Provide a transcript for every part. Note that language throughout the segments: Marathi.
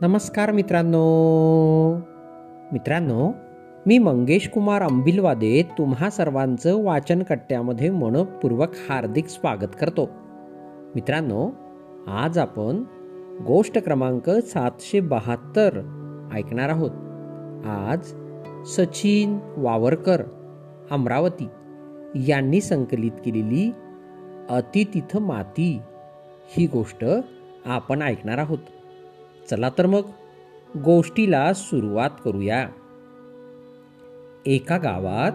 नमस्कार मित्रांनो. मित्रांनो मी मंगेश कुमार अंबिलवादे तुम्हा सर्वांचं वाचन कट्ट्यामध्ये मनपूर्वक हार्दिक स्वागत करतो. मित्रांनो आज आपण गोष्ट क्रमांक सातशे बहात्तर ऐकणार आहोत. आज सचिन वावरकर अमरावती यांनी संकलित केलेली अति तिथं माती ही गोष्ट आपण ऐकणार आहोत. चला तर मग गोष्टीला सुरुवात करूया. एका गावात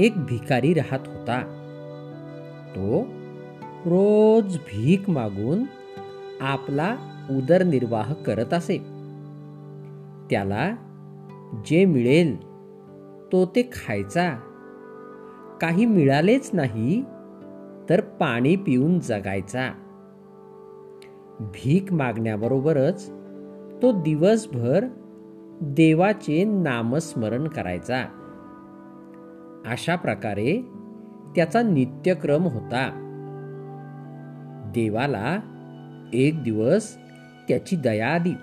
एक भिकारी राहत होता. तो रोज भीक मागून आपला उदरनिर्वाह करत असे. त्याला जे मिळेल तो ते खायचा. काही मिळालेच नाही तर पाणी पिऊन जगायचा. भीक मागण्याबरोबरच तो दिवसभर देवाचे नामस्मरण करायचा. अशा प्रकारे त्याचा नित्यक्रम होता. देवाला एक दिवस त्याची दया आली.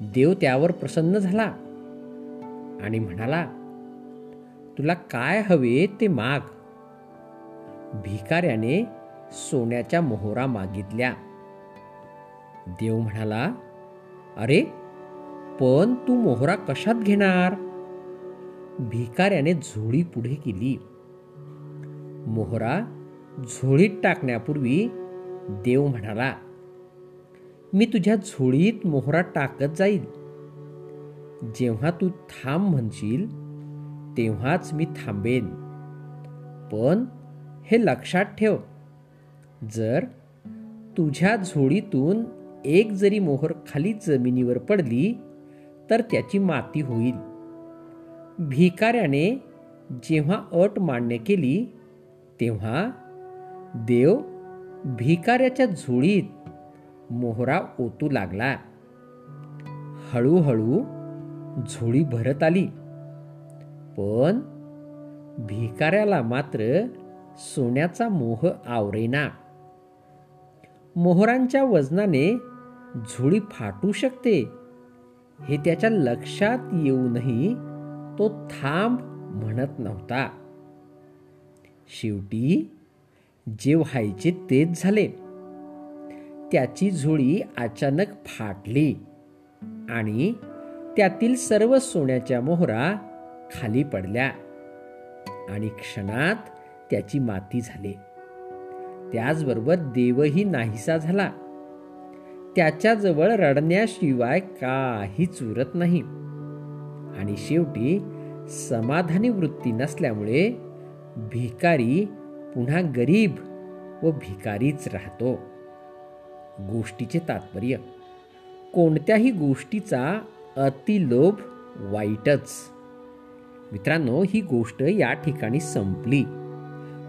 देव त्यावर प्रसन्न झाला आणि म्हणाला तुला काय हवे ते माग. भिकाऱ्याने सोन्याच्या मोहरा मागितल्या. देव म्हणाला अरे पण तू मोहरा कशात घेणार? भिकाऱ्याने झोळी पुढे केली. मोहरा झोळीत टाकण्यापूर्वी देव म्हणाला मी तुझ्या झोळीत मोहरा टाकत जाईल जेव्हा तू थांब म्हणशील तेव्हाच मी थांबेन. पण हे लक्षात ठेव जर तुझ्या झोळीतून एक जरी मोहर खाली जमिनीवर पडली तर त्याची माती होईल. भिकाऱ्याने जेव्हा अट मान्य केली तेव्हा देव भिकाऱ्याच्या झोळीत मोहरा ओतू लागला. हळूहळू झोळी भरत आली. पण भिकाऱ्याला मात्र सोन्याचा मोह आवरेना. मोहरांच्या वजनाने झोळी फाटू शकते. हे त्याच्या लक्षात येऊनही तो थांब म्हणत नव्हता. शेवटी जे व्हायचे तेच झाले. त्याची झोळी अचानक फाटली आणि त्यातील सर्व सोन्याच्या मोहरा खाली पडल्या आणि क्षणात त्याची माती झाली. त्याचबरोबर देवही नाहीसा झाला. त्याच्याजवळ रडण्याशिवाय काहीच उरत नाही. आणि शेवटी समाधानी वृत्ती नसल्यामुळे भिकारी पुन्हा गरीब व भिकारीच राहतो. गोष्टीचे तात्पर्य कोणत्याही गोष्टीचा अतिलोभ वाईटच. मित्रांनो ही गोष्ट या ठिकाणी संपली.